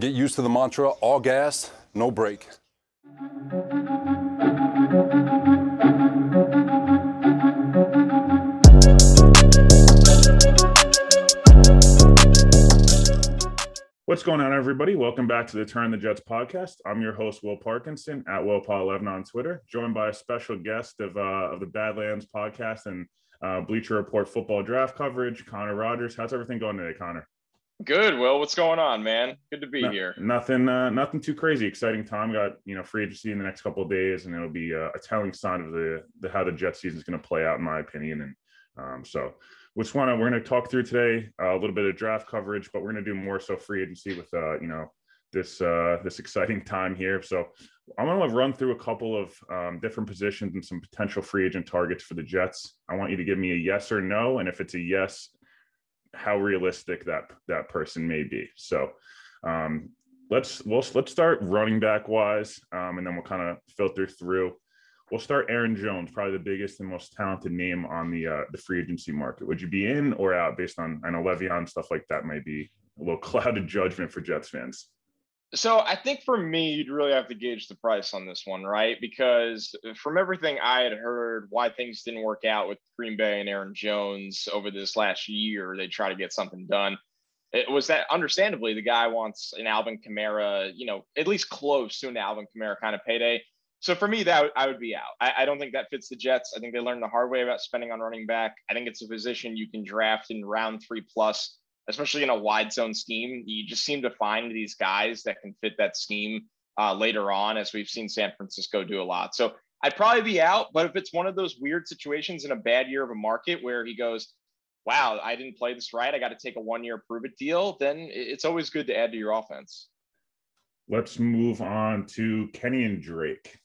Get used to the mantra all gas, no brake. What's going on, everybody? Welcome back to the Turn the Jets podcast. I'm your host, Will Parkinson at WillPaw11 on Twitter, joined by a special guest of, uh, of the Badlands podcast and uh, Bleacher Report football draft coverage, Connor Rogers. How's everything going today, Connor? Good, Will. What's going on, man? Good to be No- here. Nothing, uh, nothing too crazy. Exciting time. Got you know free agency in the next couple of days, and it'll be uh, a telling sign of the, the how the Jets season is going to play out, in my opinion. And um, so, which one we're going to talk through today? Uh, a little bit of draft coverage, but we're going to do more so free agency with uh, you know this uh, this exciting time here. So I'm going to run through a couple of um, different positions and some potential free agent targets for the Jets. I want you to give me a yes or no, and if it's a yes, how realistic that that person may be. So um, let's we'll, let's start running back wise, um, and then we'll kind of filter through. We'll start Aaron Jones, probably the biggest and most talented name on the uh, the free agency market. Would you be in or out based on I know Le'Veon stuff like that might be a little clouded judgment for Jets fans. So I think for me, you'd really have to gauge the price on this one, right? Because uh, from everything I had heard, why things didn't work out with Green Bay and Aaron Jones over this last year, they try to get something done. It was that understandably the guy wants an Alvin Kamara, you know, at least close to an Alvin Kamara kind of payday. So for me, that I would be out. I, I don't think that fits the Jets. I think they learned the hard way about spending on running back. I think it's a position you can draft in round three plus especially in a wide zone scheme. You just seem to find these guys that can fit that scheme uh, later on, as we've seen San Francisco do a lot. So I'd probably be out, but if it's one of those weird situations in a bad year of a market where he goes, wow, I didn't play this right, I got to take a one year prove it deal, then it's always good to add to your offense. Let's move on to Kenyan Drake.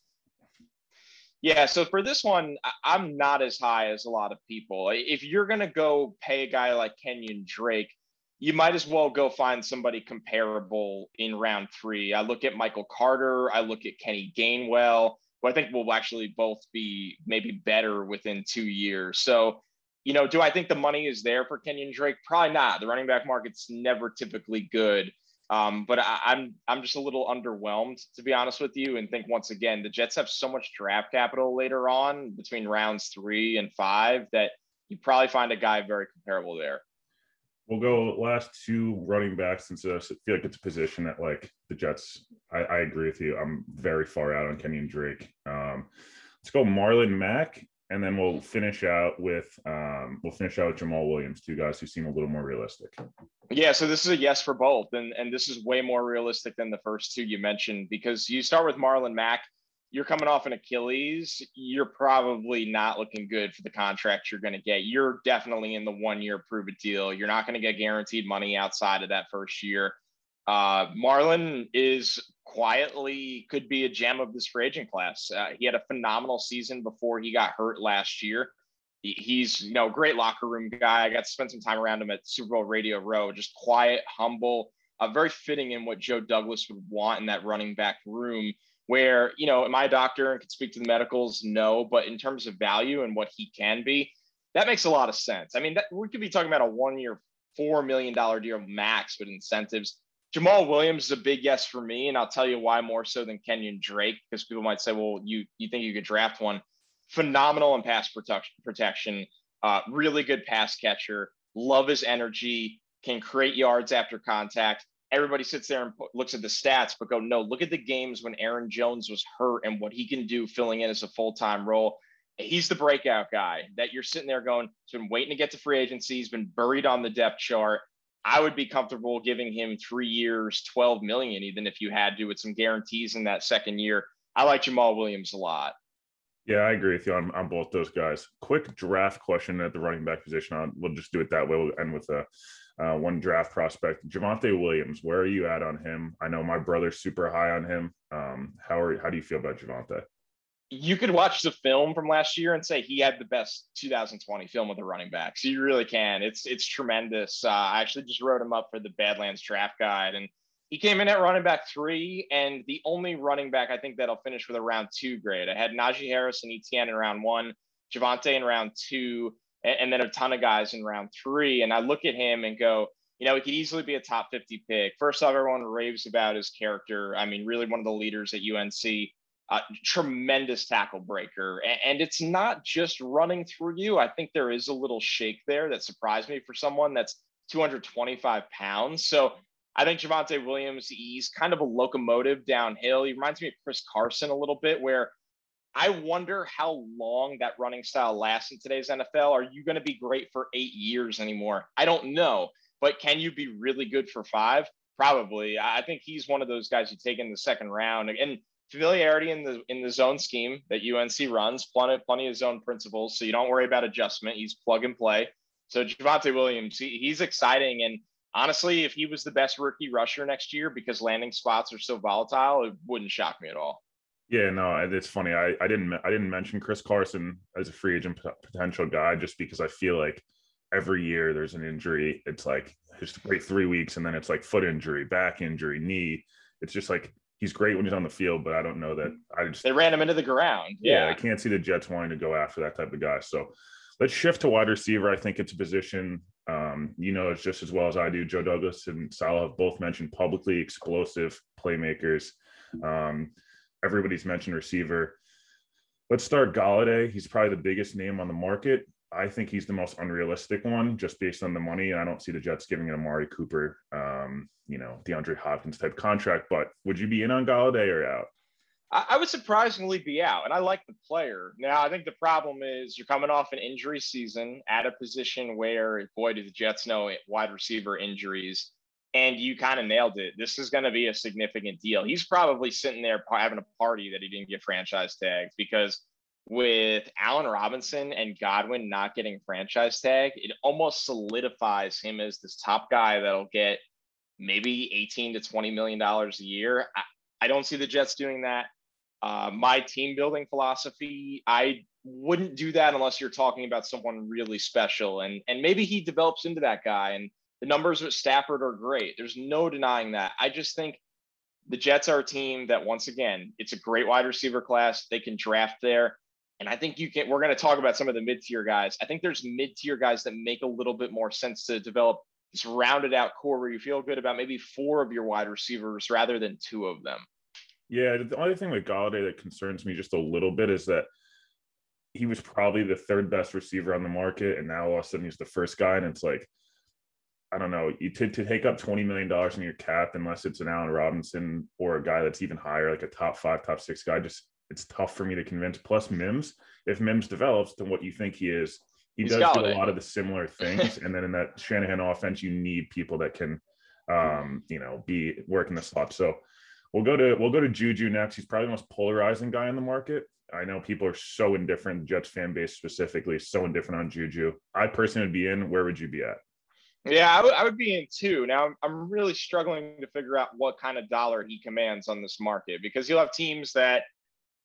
Yeah, so for this one, I'm not as high as a lot of people. If you're going to go pay a guy like Kenyan Drake, you might as well go find somebody comparable in round three. I look at Michael Carter, I look at Kenny Gainwell, who I think will actually both be maybe better within two years. So, you know, do I think the money is there for Kenyan Drake? Probably not. The running back market's never typically good. Um, but I, I'm I'm just a little underwhelmed to be honest with you, and think once again the Jets have so much draft capital later on between rounds three and five that you probably find a guy very comparable there. We'll go last two running backs since I feel like it's a position that like the Jets. I, I agree with you. I'm very far out on Kenyan Drake. Um, let's go Marlon Mack, and then we'll finish out with um, we'll finish out with Jamaal Williams, two guys who seem a little more realistic. Yeah, so this is a yes for both, and and this is way more realistic than the first two you mentioned because you start with Marlon Mack. You're coming off an Achilles. You're probably not looking good for the contract you're going to get. You're definitely in the one year prove it deal. You're not going to get guaranteed money outside of that first year. Uh, Marlon is quietly could be a gem of this free agent class. Uh, he had a phenomenal season before he got hurt last year. He, he's you know great locker room guy. I got to spend some time around him at Super Bowl Radio Row. Just quiet, humble, uh, very fitting in what Joe Douglas would want in that running back room. Where you know, am I a doctor and can speak to the medicals? No, but in terms of value and what he can be, that makes a lot of sense. I mean, that, we could be talking about a one-year, four million dollar deal max with incentives. Jamaal Williams is a big yes for me, and I'll tell you why more so than Kenyan Drake, because people might say, well, you you think you could draft one? Phenomenal in pass protection, protection, uh, really good pass catcher. Love his energy, can create yards after contact. Everybody sits there and looks at the stats, but go, no, look at the games when Aaron Jones was hurt and what he can do filling in as a full time role. He's the breakout guy that you're sitting there going, he's been waiting to get to free agency. He's been buried on the depth chart. I would be comfortable giving him three years, 12 million, even if you had to, with some guarantees in that second year. I like Jamaal Williams a lot. Yeah, I agree with you on, on both those guys. Quick draft question at the running back position. I'll, we'll just do it that way. We'll end with a uh, one draft prospect, Javonte Williams. Where are you at on him? I know my brother's super high on him. Um, how are how do you feel about Javonte? You could watch the film from last year and say he had the best 2020 film of the running backs. You really can. It's it's tremendous. Uh, I actually just wrote him up for the Badlands Draft Guide, and he came in at running back three, and the only running back I think that'll finish with a round two grade. I had Najee Harris and Etienne in round one, Javonte in round two, and, and then a ton of guys in round three. And I look at him and go, you know, he could easily be a top 50 pick. First off, everyone raves about his character. I mean, really one of the leaders at UNC. Uh, tremendous tackle breaker. And, and it's not just running through you. I think there is a little shake there that surprised me for someone that's 225 pounds. So I think Javonte Williams, he's kind of a locomotive downhill. He reminds me of Chris Carson a little bit, where I wonder how long that running style lasts in today's NFL. Are you going to be great for eight years anymore? I don't know. But can you be really good for five? Probably. I think he's one of those guys you take in the second round. And familiarity in the in the zone scheme that UNC runs, plenty plenty of zone principles, so you don't worry about adjustment. He's plug and play. So Javonte Williams, he, he's exciting, and honestly, if he was the best rookie rusher next year because landing spots are so volatile, it wouldn't shock me at all. Yeah, no, it's funny. I, I didn't I didn't mention Chris Carson as a free agent potential guy just because I feel like every year there's an injury. It's like just wait three weeks and then it's like foot injury, back injury, knee. It's just like he's great when he's on the field, but I don't know that I just they ran him into the ground. Yeah. yeah, I can't see the Jets wanting to go after that type of guy. So let's shift to wide receiver. I think it's a position um, you know it's just as well as I do. Joe Douglas and Saleh have both mentioned publicly explosive playmakers. Um, everybody's mentioned receiver. Let's start Golladay. He's probably the biggest name on the market. I think he's the most unrealistic one just based on the money. And I don't see the Jets giving it Amari Cooper, um, you know, DeAndre Hopkins type contract. But would you be in on Golladay or out? I would surprisingly be out, and I like the player. Now, I think the problem is you're coming off an injury season at a position where, boy, do the Jets know it, wide receiver injuries, and you kind of nailed it. This is going to be a significant deal. He's probably sitting there having a party that he didn't get franchise tags because with Allen Robinson and Godwin not getting franchise tag, it almost solidifies him as this top guy that'll get maybe 18 to 20 million dollars a year. I, I, don't see the Jets doing that. Uh, my team building philosophy, I wouldn't do that unless you're talking about someone really special, and and maybe he develops into that guy. And the numbers with Stafford are great. There's no denying that. I just think the Jets are a team that, once again, it's a great wide receiver class. They can draft there. And I think you can, we're going to talk about some of the mid tier guys. I think there's mid tier guys that make a little bit more sense to develop this rounded out core where you feel good about maybe four of your wide receivers rather than two of them. Yeah. The only thing with Golladay that concerns me just a little bit is that he was probably the third best receiver on the market. And now all of a sudden he's the first guy. And it's like, I don't know, you to, to take up $20 million in your cap, unless it's an Allen Robinson or a guy that's even higher, like a top five, top six guy, just it's tough for me to convince. Plus Mims, if Mims develops to what you think he is, he He's does do a lot of the similar things. and then in that Shanahan offense, you need people that can, um, you know, be working the slot. So we'll go to we'll go to Juju next. He's probably the most polarizing guy in the market. I know people are so indifferent. Jets fan base specifically is so indifferent on Juju. I personally would be in. Where would you be at? Yeah, I, w- I would be in two. Now, I'm, really struggling to figure out what kind of dollar he commands on this market because you'll have teams that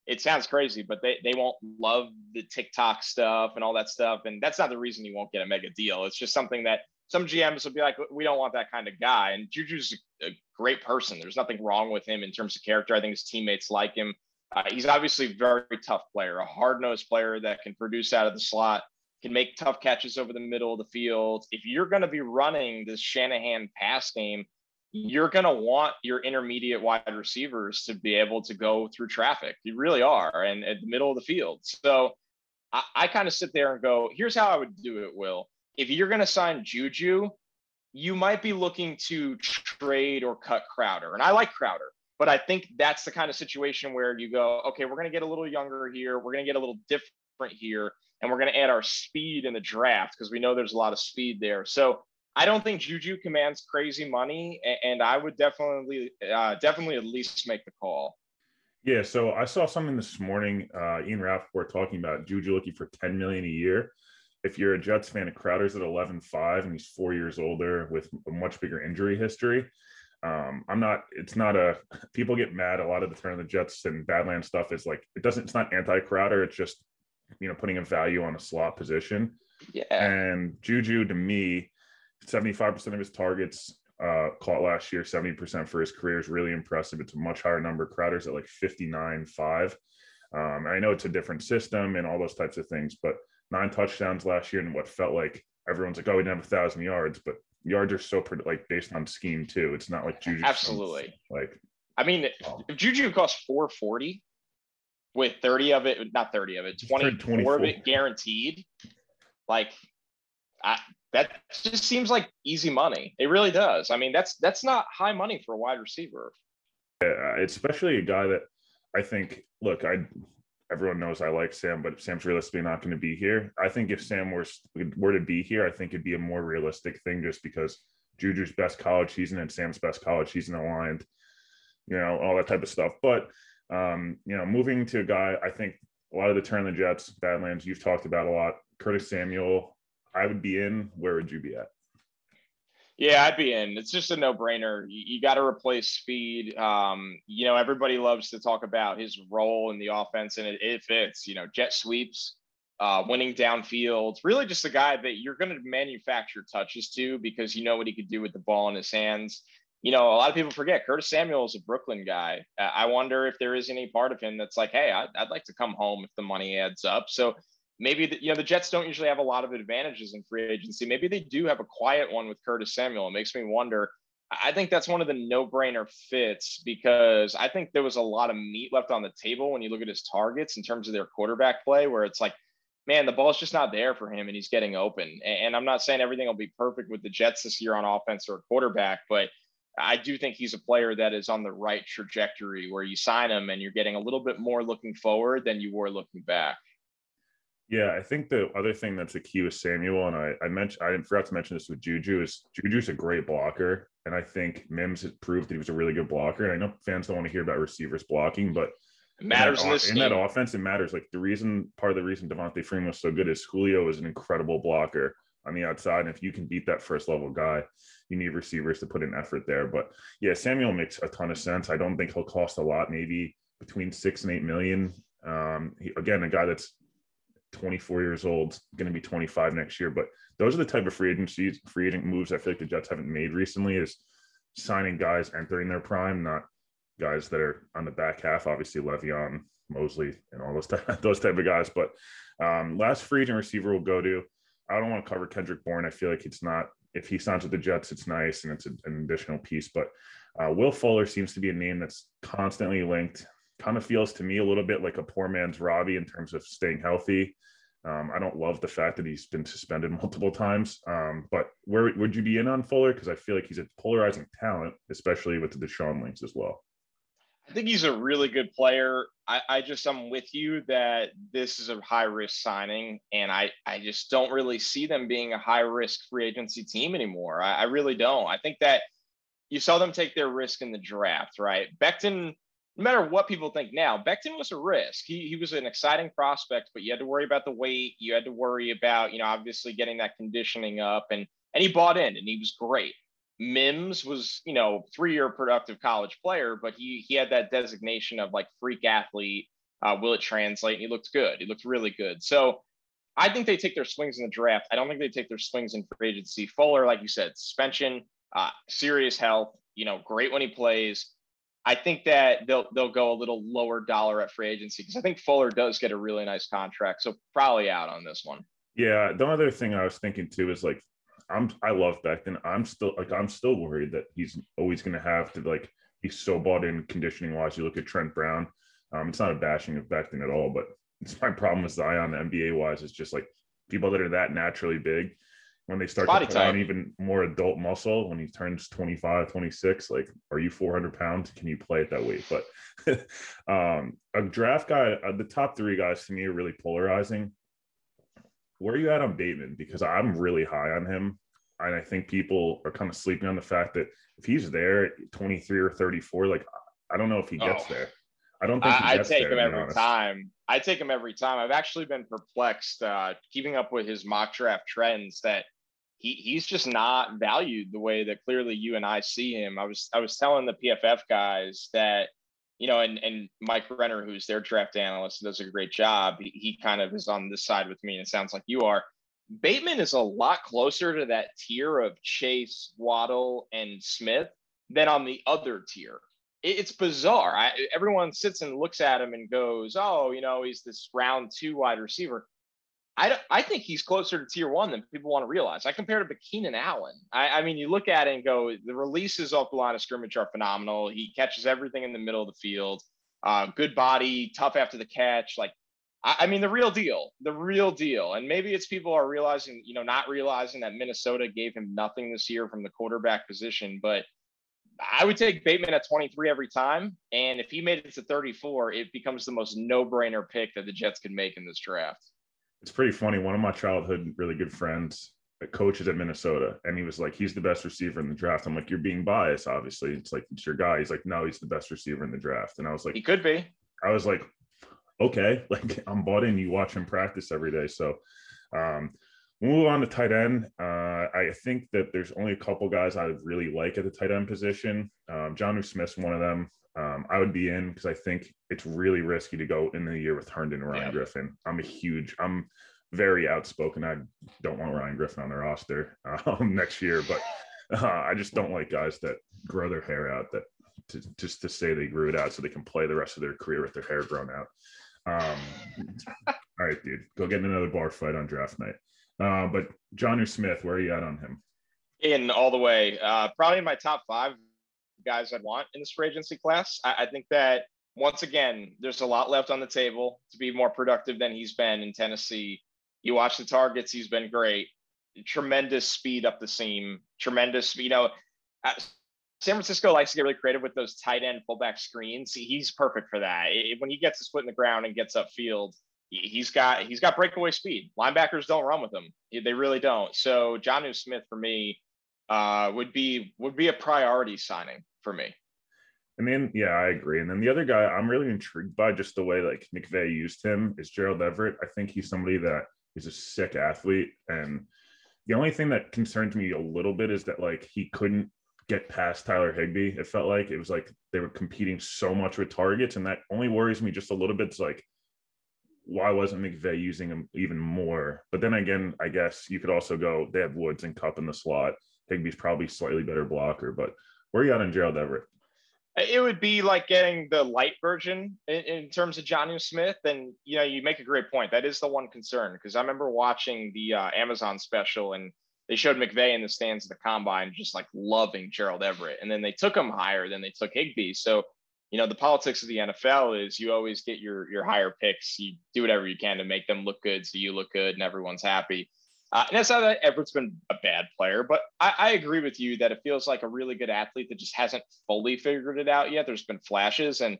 it sounds crazy, but they, they won't love the TikTok stuff and all that stuff. And that's not the reason you won't get a mega deal. It's just something that some GMs will be like, we don't want that kind of guy. And Juju's a great person. There's nothing wrong with him in terms of character. I think his teammates like him. Uh, he's obviously a very tough player, a hard nosed player that can produce out of the slot, can make tough catches over the middle of the field. If you're going to be running this Shanahan pass game, you're going to want your intermediate wide receivers to be able to go through traffic. You really are, and at the middle of the field. So I, I kind of sit there and go, here's how I would do it, Will. If you're going to sign Juju, you might be looking to trade or cut Crowder. And I like Crowder, but I think that's the kind of situation where you go, okay, we're going to get a little younger here. We're going to get a little different here. And we're going to add our speed in the draft because we know there's a lot of speed there. So I don't think Juju commands crazy money, and I would definitely, uh, definitely at least make the call. Yeah, so I saw something this morning. Uh, Ian Rapoport talking about Juju looking for 10 million a year. If you're a Jets fan, Crowder's at 11.5 and he's four years older with a much bigger injury history. Um, I'm not, it's not a, people get mad. A lot of the turn of the Jets and Badland stuff is like, it doesn't, it's not anti Crowder. It's just, you know, putting a value on a slot position. Yeah. And Juju to me, 75% of his targets uh, caught last year, 70% for his career is really impressive. It's a much higher number. Crowder's at like 59, 5. Um, I know it's a different system and all those types of things, but nine touchdowns last year and what felt like everyone's like, oh, we didn't have a thousand yards, but yards are so like based on scheme too. It's not like Juju. Absolutely. Like, I mean, um, if Juju costs 440 with 30 of it, not 30 of it, 24 of it guaranteed, like I, that just seems like easy money. It really does. I mean, that's that's not high money for a wide receiver. Yeah, especially a guy that I think. Look, I everyone knows I like Sam, but Sam's realistically not going to be here. I think if Sam were were to be here, I think it'd be a more realistic thing, just because Juju's best college season and Sam's best college season aligned. You know, all that type of stuff. But um, you know, moving to a guy, I think a lot of the turn the Jets, Badlands, you've talked about a lot. Curtis Samuel, I would be in. Where would you be at? Yeah, I'd be in. It's just a no-brainer. You, you got to replace speed. Um, you know, everybody loves to talk about his role in the offense, and it, it fits. You know, jet sweeps, uh, winning downfield. Really, just a guy that you're going to manufacture touches to because you know what he could do with the ball in his hands. You know, a lot of people forget Curtis Samuel is a Brooklyn guy. Uh, I wonder if there is any part of him that's like, hey, I'd, I'd like to come home if the money adds up. So maybe the, you know the Jets don't usually have a lot of advantages in free agency. Maybe they do have a quiet one with Curtis Samuel. It makes me wonder. I think that's one of the no-brainer fits because I think there was a lot of meat left on the table when you look at his targets in terms of their quarterback play, where it's like, man, the ball's just not there for him and he's getting open. And I'm not saying everything will be perfect with the Jets this year on offense or quarterback, but I do think he's a player that is on the right trajectory where you sign him and you're getting a little bit more looking forward than you were looking back. Yeah, I think the other thing that's a key with Samuel, and I, I mentioned I forgot to mention this with Juju, is Juju's a great blocker. And I think Mims has proved that he was a really good blocker. And I know fans don't want to hear about receivers blocking, but it matters in, that, in, in that offense, it matters. Like the reason part of the reason Devonta Freeman was so good is Julio is an incredible blocker on the outside. And if you can beat that first level guy, you need receivers to put in effort there. But yeah, Samuel makes a ton of sense. I don't think he'll cost a lot, maybe between six and eight million. Um, he, again, a guy that's 24 years old, going to be 25 next year. But those are the type of free agencies, free agent moves I feel like the Jets haven't made recently is signing guys entering their prime, not guys that are on the back half. Obviously, Le'Veon, Mosley, and all those type, those type of guys. But um, last free agent receiver will go to. I don't want to cover Kendrick Bourne. I feel like it's not. If he signs with the Jets, it's nice and it's an additional piece. But uh, Will Fuller seems to be a name that's constantly linked kind of feels to me a little bit like a poor man's Robbie in terms of staying healthy. Um, I don't love the fact that he's been suspended multiple times. Um, but where would you be in on Fuller? Because I feel like he's a polarizing talent, especially with the Deshaun links as well. I think he's a really good player. I, I just I'm with you that this is a high risk signing, and I I just don't really see them being a high risk free agency team anymore. I, I really don't. I think that you saw them take their risk in the draft, right? Becton no matter what people think now, Becton was a risk. He, he was an exciting prospect, but you had to worry about the weight. You had to worry about, you know, obviously getting that conditioning up and and he bought in and he was great. Mims was, you know, three-year productive college player, but he he had that designation of like freak athlete. Uh, will it translate? And he looked good. He looked really good. So I think they take their swings in the draft. I don't think they take their swings in free agency. Fuller, like you said, suspension, uh, serious health. You know, great when he plays I think that they'll they'll go a little lower dollar at free agency because I think Fuller does get a really nice contract. So probably out on this one. Yeah. The other thing I was thinking too is like I'm I love Becton. I'm still like I'm still worried that he's always gonna have to like he's so bought in conditioning wise. You look at Trent Brown. Um, it's not a bashing of Becton at all, but it's my problem with Zion NBA wise. It's just like people that are that naturally big when they start Body to put type. on even more adult muscle when he turns 25 26 like are you 400 pounds can you play at that weight but um a draft guy uh, the top three guys to me are really polarizing where are you at on bateman because i'm really high on him and i think people are kind of sleeping on the fact that if he's there 23 or 34 like i don't know if he gets oh. there I don't think I, take there, him every time. I take him every time. I've actually been perplexed uh, keeping up with his mock draft trends that he he's just not valued the way that clearly you and I see him. I was I was telling the PFF guys that you know, and and Mike Renner, who's their draft analyst, does a great job. He, he kind of is on this side with me, and it sounds like you are. Bateman is a lot closer to that tier of Chase, Waddle, and Smith than on the other tier. It's bizarre. I, everyone sits and looks at him and goes, "Oh, you know, he's this round two wide receiver." I, I think he's closer to tier one than people want to realize. I compared him to Keenan Allen. I, I mean, you look at it and go, the releases off the line of scrimmage are phenomenal. He catches everything in the middle of the field. Uh, good body, tough after the catch. Like, I, I mean, the real deal, the real deal. And maybe it's people are realizing, you know, not realizing that Minnesota gave him nothing this year from the quarterback position. But I would take Bateman at 23 every time. And if he made it to 34, it becomes the most no brainer pick that the Jets can make in this draft it's pretty funny. One of my childhood really good friends uh, coaches at Minnesota, and he was like, he's the best receiver in the draft. I'm like, you're being biased, obviously. It's like it's your guy. He's like, no, he's the best receiver in the draft. And I was like, he could be. I was like, okay, like I'm bought in. You watch him practice every day, so. Um, we'll move on to tight end. Uh, I think that there's only a couple guys I would really like at the tight end position. Um, Jonnu Smith's one of them. Um, I would be in because I think it's really risky to go in the year with Herndon and Ryan yeah. Griffin. I'm a huge, I'm very outspoken. I don't want Ryan Griffin on the roster um, next year, but uh, I just don't like guys that grow their hair out that to, just to say they grew it out so they can play the rest of their career with their hair grown out. Um, all right, dude, go get in another bar fight on draft night. Uh, but Jonnu Smith, where are you at on him? In all the way, uh, probably in my top five guys I'd want in this free agency class. I, I think that once again, there's a lot left on the table to be more productive than he's been in Tennessee. You watch the targets, he's been great. Tremendous speed up the seam, tremendous, you know. San Francisco likes to get really creative with those tight end fullback screens. He's perfect for that. When he gets his foot in the ground and gets upfield, he's got he's got breakaway speed. Linebackers don't run with him; they really don't. So Jonnu Smith for me uh, would be would be a priority signing for me. And then, yeah, I agree. And then the other guy I'm really intrigued by just the way like McVay used him is Gerald Everett. I think he's somebody that is a sick athlete. And the only thing that concerns me a little bit is that like he couldn't get past Tyler Higbee. It felt like it was like they were competing so much with targets. And that only worries me just a little bit. It's like, why wasn't McVay using him even more? But then again, I guess you could also go, they have Woods and Kupp in the slot. Higbee's probably slightly better blocker, but where are you at on Gerald Everett? It would be like getting the light version in, in terms of Jonnu Smith. And, you know, you make a great point. That is the one concern because I remember watching the uh, Amazon special and they showed McVay in the stands at the combine just like loving Gerald Everett. And then they took him higher than they took Higbee. So, you know, the politics of the NFL is you always get your your higher picks. You do whatever you can to make them look good so you look good and everyone's happy. Uh, and that's not that Everett's been a bad player, but I, I, agree with you that it feels like a really good athlete that just hasn't fully figured it out yet. There's been flashes, and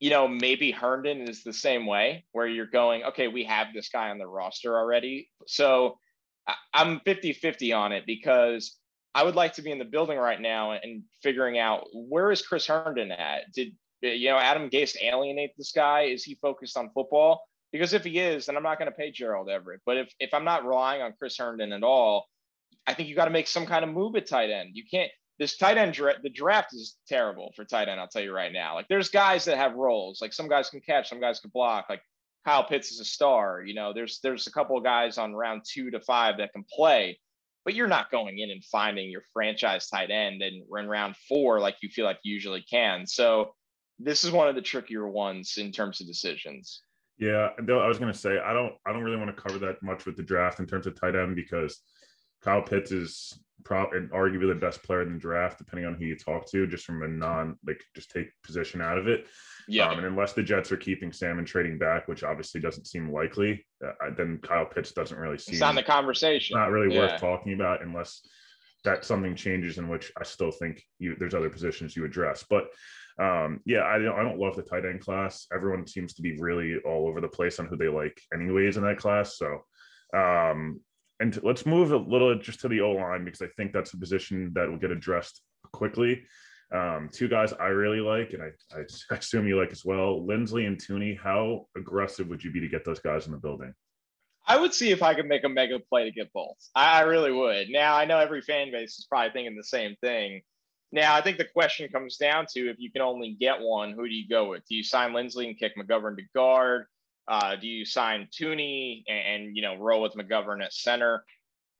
you know maybe Herndon is the same way, where you're going, okay, we have this guy on the roster already, so I'm 50-50 on it because I would like to be in the building right now and figuring out where is Chris Herndon at? Did you know Adam Gase alienate this guy? Is he focused on football? Because if he is, then I'm not going to pay Gerald Everett. But if, if I'm not relying on Chris Herndon at all, I think you got to make some kind of move at tight end. You can't, this tight end, the draft is terrible for tight end. I'll tell you right now. Like there's guys that have roles, like some guys can catch, some guys can block. Like Kyle Pitts is a star. You know, there's, there's a couple of guys on round two to five that can play, but you're not going in and finding your franchise tight end and in round four like you feel like you usually can. So this is one of the trickier ones in terms of decisions. Yeah, I was going to say I don't I don't really want to cover that much with the draft in terms of tight end because Kyle Pitts is probably arguably the best player in the draft, depending on who you talk to, just from a non like just take position out of it. Yeah, um, and unless the Jets are keeping Sam and trading back, which obviously doesn't seem likely, uh, then Kyle Pitts doesn't really seem. It's not the conversation. Not really yeah. worth talking about unless that something changes, in which I still think you there's other positions you address, but um, yeah, I don't, I don't love the tight end class. Everyone seems to be really all over the place on who they like, anyways, in that class. So, um, and let's move a little just to the O line because I think that's a position that will get addressed quickly. Um, two guys I really like, and I, I assume you like as well, Linsley and Thuney. How aggressive would you be to get those guys in the building? I would see if I could make a mega play to get both. I, I really would. Now I know every fan base is probably thinking the same thing. Now, I think the question comes down to if you can only get one, who do you go with? Do you sign Linsley and kick McGovern to guard? Uh, do you sign Thuney and, and, you know roll with McGovern at center?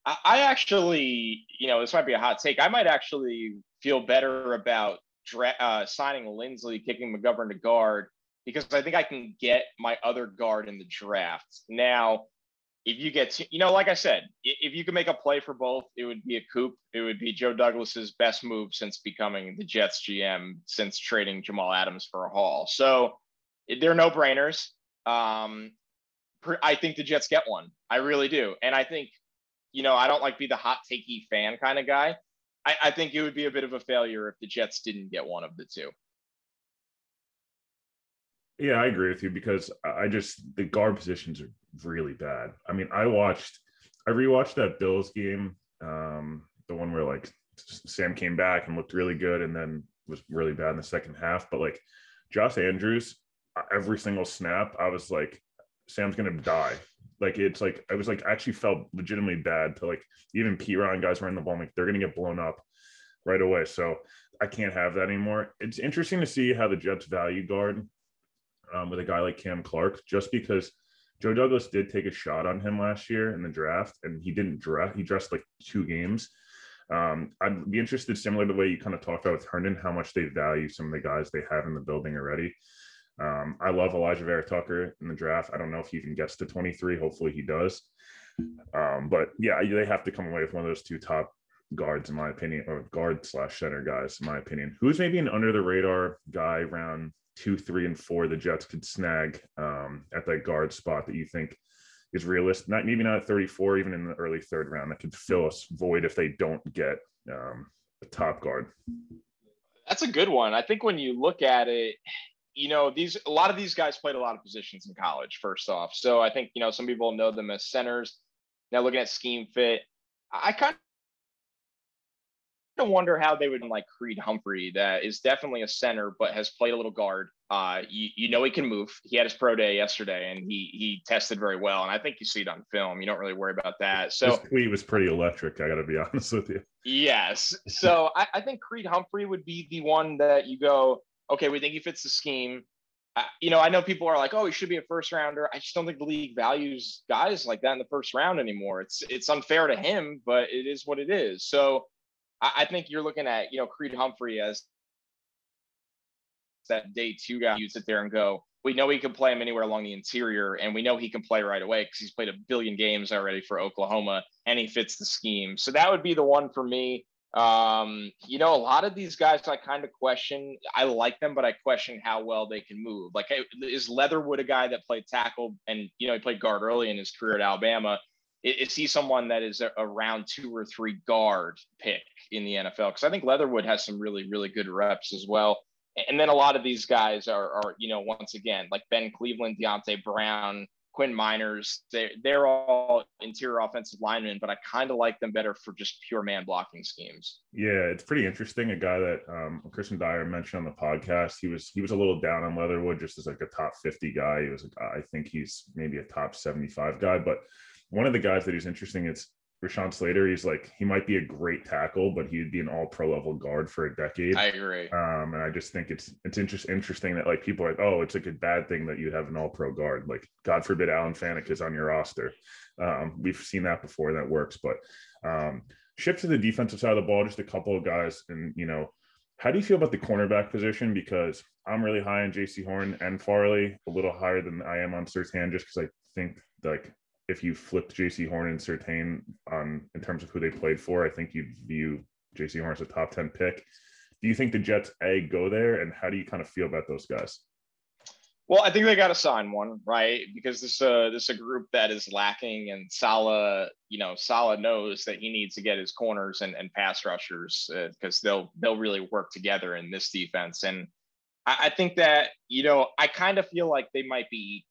I, I, actually, you know, this might be a hot take. I might actually feel better about dra- uh, signing Linsley, kicking McGovern to guard because I think I can get my other guard in the draft. Now, if you get, to, you know, like I said, if you could make a play for both, it would be a coup. It would be Joe Douglas's best move since becoming the Jets GM, since trading Jamal Adams for a haul. So they're no brainers. Um, I think the Jets get one. I really do. And I think, you know, I don't like be the hot takey fan kind of guy. I, I think it would be a bit of a failure if the Jets didn't get one of the two. Yeah, I agree with you because I just the guard positions are really bad. I mean, I watched, I rewatched that Bills game, um, the one where like Sam came back and looked really good, and then was really bad in the second half. But like Josh Andrews, every single snap, I was like, Sam's gonna die. Like it's like I was like actually felt legitimately bad to like even Pete Ryan guys running the ball. I'm like they're gonna get blown up right away. So I can't have that anymore. It's interesting to see how the Jets value guard um, with a guy like Cam Clark, just because Joe Douglas did take a shot on him last year in the draft, and he didn't draft. He dressed like two games. Um, I'd be interested, similar to the way you kind of talked about with Herndon, how much they value some of the guys they have in the building already. Um, I love Alijah Vera-Tucker in the draft. I don't know if he even gets to 23. Hopefully he does. Um, but yeah, they have to come away with one of those two top guards, in my opinion, or guard slash center guys, in my opinion. Who's maybe an under the radar guy around two, three, and four the Jets could snag um, at that guard spot that you think is realistic? Not maybe not at 34, even in the early third round, that could fill a void if they don't get um, a top guard. That's a good one. I think when you look at it, you know, these a lot of these guys played a lot of positions in college, first off. So I think, you know, some people know them as centers. Now looking at scheme fit, I kind of wonder how they would like Creed Humphrey, that is definitely a center, but has played a little guard. Uh, you, you know he can move. He had his pro day yesterday, and he he tested very well. And I think you see it on film. You don't really worry about that. So his tweet was pretty electric. I got to be honest with you. Yes. So I, I think Creed Humphrey would be the one that you go, okay, we think he fits the scheme. Uh, you know, I know people are like, oh, he should be a first rounder. I just don't think the league values guys like that in the first round anymore. It's it's unfair to him, but it is what it is. So I, I think you're looking at, you know, Creed Humphrey as that day two guy. You sit there and go, we know he can play him anywhere along the interior, and we know he can play right away because he's played a billion games already for Oklahoma, and he fits the scheme. So that would be the one for me. Um, you know, a lot of these guys I kind of question. I like them, but I question how well they can move. Like, is Leatherwood a guy that played tackle and you know he played guard early in his career at Alabama? Is he someone that is a, round two or three guard pick in the NFL? Because I think Leatherwood has some really really good reps as well. And then a lot of these guys are, are you know, once again, like Ben Cleveland, Deonte Brown, Quinn Meinerz, they, they're all interior offensive linemen, but I kind of like them better for just pure man blocking schemes. Yeah, it's pretty interesting. A guy that um, Christian Dyer mentioned on the podcast, he was he was a little down on Leatherwood just as like a top 50 guy. He was, like, I think he's maybe a top 75 guy, but one of the guys that he's interesting is Rashawn Slater, he's like he might be a great tackle, but he'd be an all pro level guard for a decade. I agree. Um, and I just think it's it's interest, interesting that like people are like, oh, it's like a bad thing that you have an all pro guard. Like God forbid Alan Faneca is on your roster. Um, we've seen that before, that works. But um, shift to the defensive side of the ball, just a couple of guys, and you know, how do you feel about the cornerback position? Because I'm really high on Jaycee Horn and Farley, a little higher than I am on Surtain, just because I think like if you flipped Jaycee Horn and Surtain on in terms of who they played for, I think you'd view Jaycee Horn as a top 10 pick. Do you think the Jets A go there? And how do you kind of feel about those guys? Well, I think they got to sign one, right? Because this uh this is a group that is lacking, and Saleh, you know, Saleh knows that he needs to get his corners and, and pass rushers because uh, they'll they'll really work together in this defense. And I, I think that you know I kind of feel like they might be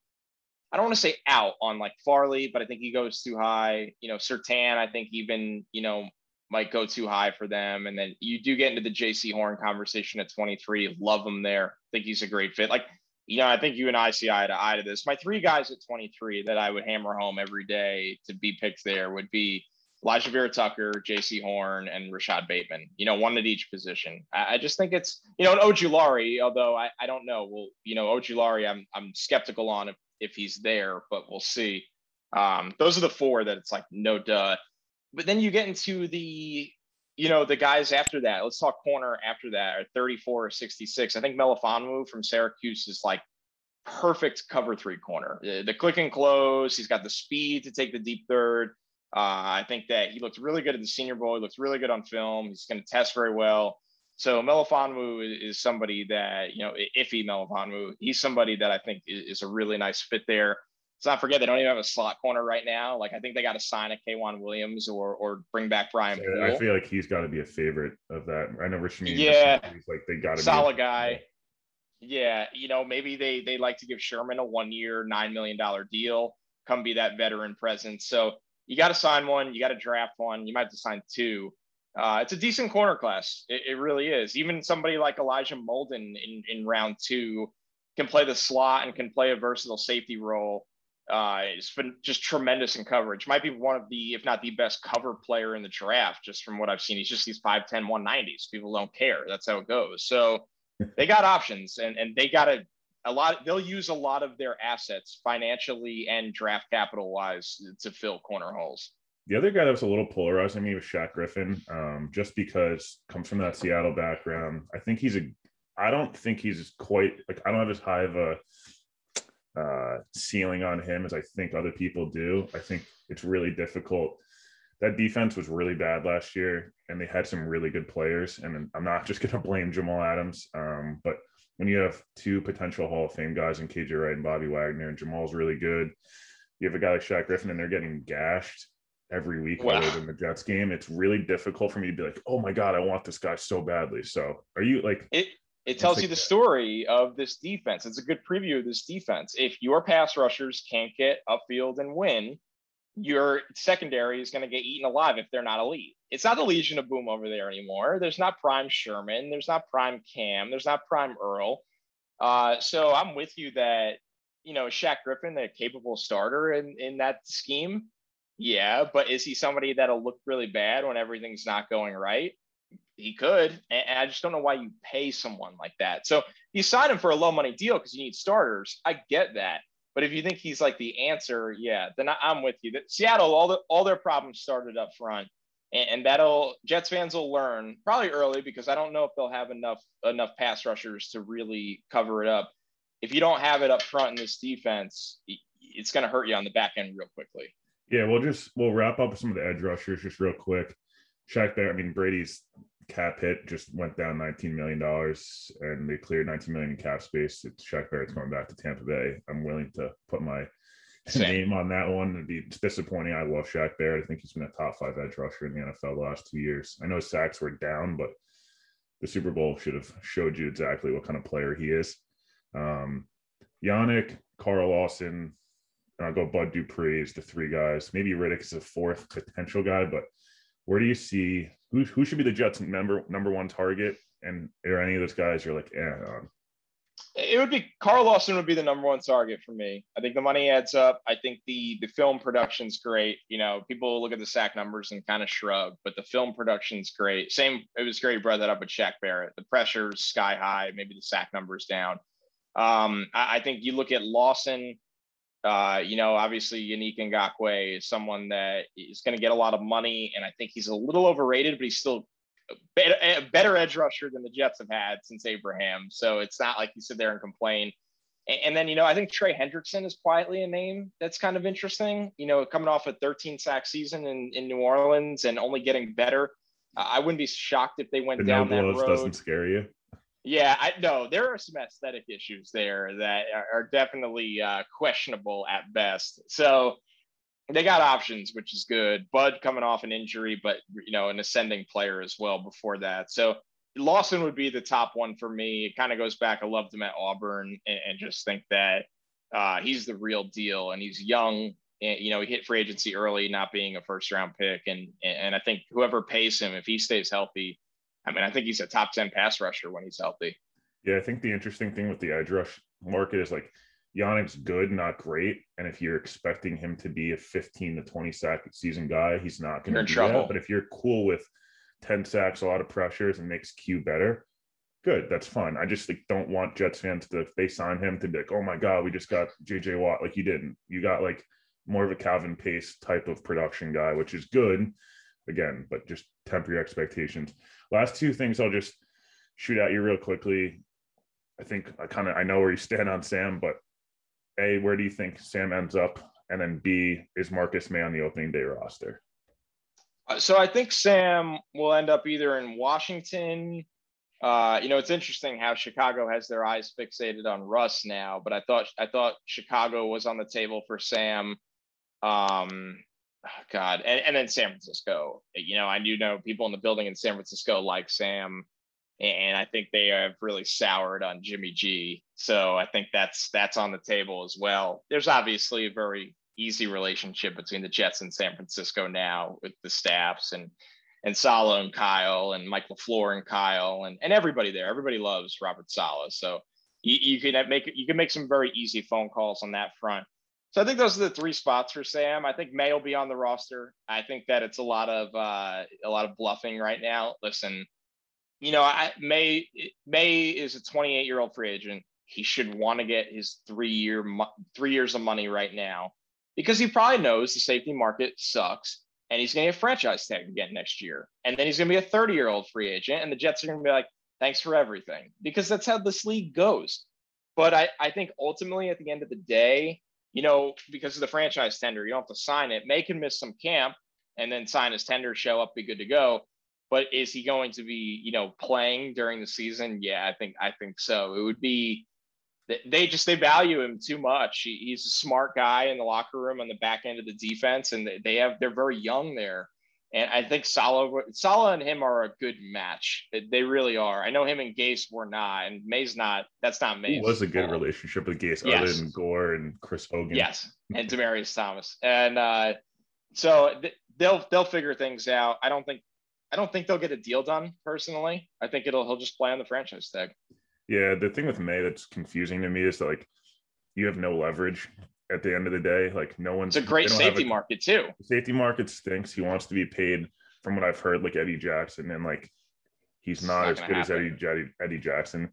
I don't want to say out on like Farley, but I think he goes too high. You know, Surtain, I think even, you know, might go too high for them. And then you do get into the Jaycee Horn conversation at 23. Love him there. think he's a great fit. Like, you know, I think you and I see eye to eye to this. My three guys at 23 that I would hammer home every day to be picked there would be Alijah Vera-Tucker, Jaycee Horn, and Rashod Bateman. You know, one at each position. I, I just think it's, you know, an Ojulari, although I, I don't know. Well, you know, Ojulari, I'm I'm skeptical on if if he's there, but we'll see. Um, those are the four that it's like no duh. But then you get into the, you know, the guys after that. Let's talk corner after that, or 34 or 66. I think Melifonwu from Syracuse is like perfect cover three corner. The click and close. He's got the speed to take the deep third. Uh, I think that he looked really good at the Senior Bowl. He looks really good on film. He's going to test very well. So Melifonwu is somebody that you know, Ife Melifonwu. He's somebody that I think is a really nice fit there. Let's not forget they don't even have a slot corner right now. Like I think they got to sign a K'Waun Williams or or bring back Brian. Yeah, I feel like he's got to be a favorite of that. I know Rich. Yeah, like they got to solid guy. Yeah, you know maybe they they like to give Sherman a one year nine million dollar deal. Come be that veteran presence. So you got to sign one. You got to draft one. You might have to sign two. Uh, it's a decent corner class. It, it, really is. Even somebody like Elijah Molden in, in round two can play the slot and can play a versatile safety role. Uh, it's been just tremendous in coverage. Might be one of the, if not the best cover player in the draft, just from what I've seen. He's just these 5'10, 190s. People don't care. That's how it goes. So they got options and, and they got to, a lot, they'll use a lot of their assets financially and draft capital wise to fill corner holes. The other guy that was a little polarizing me was Shaq Griffin, um, just because comes from that Seattle background. I think he's a. I don't think he's quite like I don't have as high of a uh, ceiling on him as I think other people do. I think it's really difficult. That defense was really bad last year, and they had some really good players. And I'm not just going to blame Jamal Adams, um, but when you have two potential Hall of Fame guys in KJ Wright and Bobby Wagner, and Jamal's really good, you have a guy like Shaq Griffin, and they're getting gashed every week wow. other than the Jets game, it's really difficult for me to be like, oh my God, I want this guy so badly. So are you like it it tells you the story of this defense. It's a good preview of this defense. If your pass rushers can't get upfield and win, your secondary is going to get eaten alive if they're not elite. It's not the Legion of Boom over there anymore. There's not prime Sherman. There's not prime Cam. There's not prime Earl. Uh, so I'm with you that you know Shaq Griffin, a capable starter in in that scheme, yeah, but is he somebody that'll look really bad when everything's not going right? He could. And I just don't know why you pay someone like that. So you sign him for a low money deal because you need starters. I get that. But if you think he's like the answer, yeah, then I'm with you. Seattle, all the all their problems started up front. And, that'll Jets fans will learn probably early because I don't know if they'll have enough enough pass rushers to really cover it up. If you don't have it up front in this defense, it's going to hurt you on the back end real quickly. Yeah, we'll just we'll wrap up some of the edge rushers just real quick. Shaq there. I mean, Brady's cap hit just went down $19 million and they cleared 19 million in cap space. It's Shaq Barrett's going back to Tampa Bay. I'm willing to put my Same. name on that one. It'd be, disappointing. I love Shaq Barrett. I think he's been a top five edge rusher in the NFL the last two years. I know sacks were down, but the Super Bowl should have showed you exactly what kind of player he is. Um, Yannick, Carl Lawson, and I'll go Bud Dupree is the three guys. Maybe Riddick is a fourth potential guy, but where do you see who who should be the Jets' number number one target? And are any of those guys you're like, eh, um, it would be Carl Lawson would be the number one target for me. I think the money adds up. I think the the film production's great. You know, people look at the sack numbers and kind of shrug, but the film production's great. Same, it was great. Brought that up with Shaq Barrett. The pressure's sky high. Maybe the sack numbers down. Um, I, I think you look at Lawson uh, you know, obviously Yannick Ngakoue is someone that is going to get a lot of money, and I think he's a little overrated, but he's still better, a better edge rusher than the Jets have had since Abraham. So it's not like you sit there and complain. And, and then, you know, I think Trey Hendrickson is quietly a name that's kind of interesting. You know, coming off a 13 sack season in, in New Orleans and only getting better. Uh, I wouldn't be shocked if they went the down no that road. Doesn't scare you. Yeah, I know there are some aesthetic issues there that are, are definitely uh, questionable at best. So they got options, which is good. Bud coming off an injury, but you know, an ascending player as well before that. So Lawson would be the top one for me. It kind of goes back. I loved him at Auburn, and, and just think that uh, he's the real deal, and he's young. And, you know, he hit free agency early, not being a first round pick, and and I think whoever pays him, if he stays healthy, I mean, I think he's a top 10 pass rusher when he's healthy. Yeah, I think the interesting thing with the edge rush market is like Yannick's good, not great. And if you're expecting him to be a 15 to 20 sack season guy, he's not going to be trouble. That. But if you're cool with 10 sacks, a lot of pressures, and makes Q better, good. That's fine. I just like, don't want Jets fans to, if they sign him, to be like, oh my God, we just got JJ Watt. Like you didn't. You got like more of a Calvin Pace type of production guy, which is good again, but just temper your expectations. Last two things I'll just shoot at you real quickly. I think I kind of I know where you stand on Sam, but A, where do you think Sam ends up? And then B, is Marcus Maye on the opening day roster? Uh, so I think Sam will end up either in Washington. Uh, you know, it's interesting how Chicago has their eyes fixated on Russ now, but I thought I thought Chicago was on the table for Sam. Um, Oh, God, and, and then San Francisco. You know, I do know people in the building in San Francisco like Sam, and I think they have really soured on Jimmy G. So I think that's that's on the table as well. There's obviously a very easy relationship between the Jets and San Francisco now with the staffs and and Saleh and Kyle and Mike LaFleur and Kyle and, and everybody there. Everybody loves Robert Saleh. So you, you can make you can make some very easy phone calls on that front. So I think those are the three spots for Sam. I think Maye will be on the roster. I think that it's a lot of uh, a lot of bluffing right now. Listen, you know, I May Maye is a 28 year old free agent. He should want to get his three year three years of money right now because he probably knows the safety market sucks and he's going to get franchise tag again next year. And then he's going to be a 30 year old free agent and the Jets are going to be like, thanks for everything because that's how this league goes. But I, I think ultimately at the end of the day, you know, because of the franchise tender, you don't have to sign it. Maye can miss some camp and then sign his tender, show up, be good to go. But is he going to be, you know, playing during the season? Yeah, I think I think so. It would be they just they value him too much. He, he's a smart guy in the locker room on the back end of the defense, and they have they're very young there. And I think Salah, Saleh and him are a good match. They really are. I know him and Gase were not, and Maye's not. That's not Maye. It was a good fault. relationship with Gase, yes. other than Gore and Chris Hogan. Yes, and Demaryius Thomas, and uh, so th- they'll they'll figure things out. I don't think I don't think they'll get a deal done personally. I think it'll he'll just play on the franchise tag. Yeah, the thing with Maye that's confusing to me is that like you have no leverage at the end of the day. Like no one's it's a great safety a, market too. Safety market stinks. He wants to be paid from what I've heard, like Eddie Jackson, and like he's not, not as good happen. as Eddie, Eddie Jackson.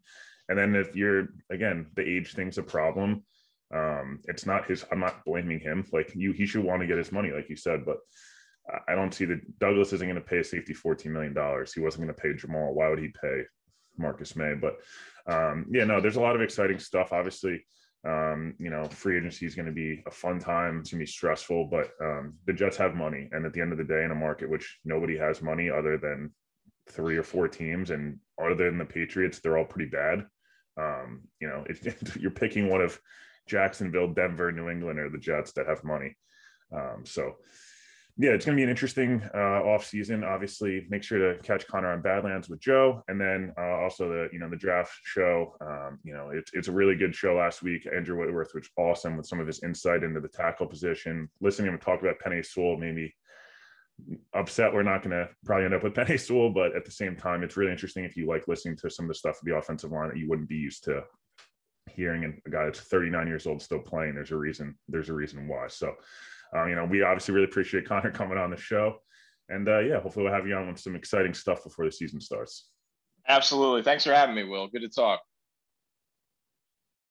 And then if you're again, the age thing's a problem. Um, it's not his. I'm not blaming him. Like you, he should want to get his money, like you said, but. I don't see that Douglas isn't going to pay a safety $14 million. He wasn't going to pay Jamal. Why would he pay Marcus Maye? But um, yeah, no, there's a lot of exciting stuff. Obviously, um, you know, free agency is going to be a fun time. It's going to be stressful, but um, the Jets have money. And at the end of the day, in a market which nobody has money other than three or four teams, and other than the Patriots, they're all pretty bad. Um, you know, you're picking one of Jacksonville, Denver, New England, or the Jets that have money. Um, so, yeah, it's going to be an interesting uh, off season. Obviously, make sure to catch Connor on Badlands with Joe, and then uh, also the you know the draft show. Um, you know, it's it's a really good show last week. Andrew Whitworth, which awesome with some of his insight into the tackle position. Listening to him talk about Penei Sewell made me upset. We're not going to probably end up with Penei Sewell, but at the same time, it's really interesting if you like listening to some of the stuff of the offensive line that you wouldn't be used to hearing. And a guy that's 39 years old still playing, there's a reason. There's a reason why. So. Um, you know, we obviously really appreciate Connor coming on the show. And uh, yeah, hopefully we'll have you on with some exciting stuff before the season starts. Absolutely. Thanks for having me, Will. Good to talk.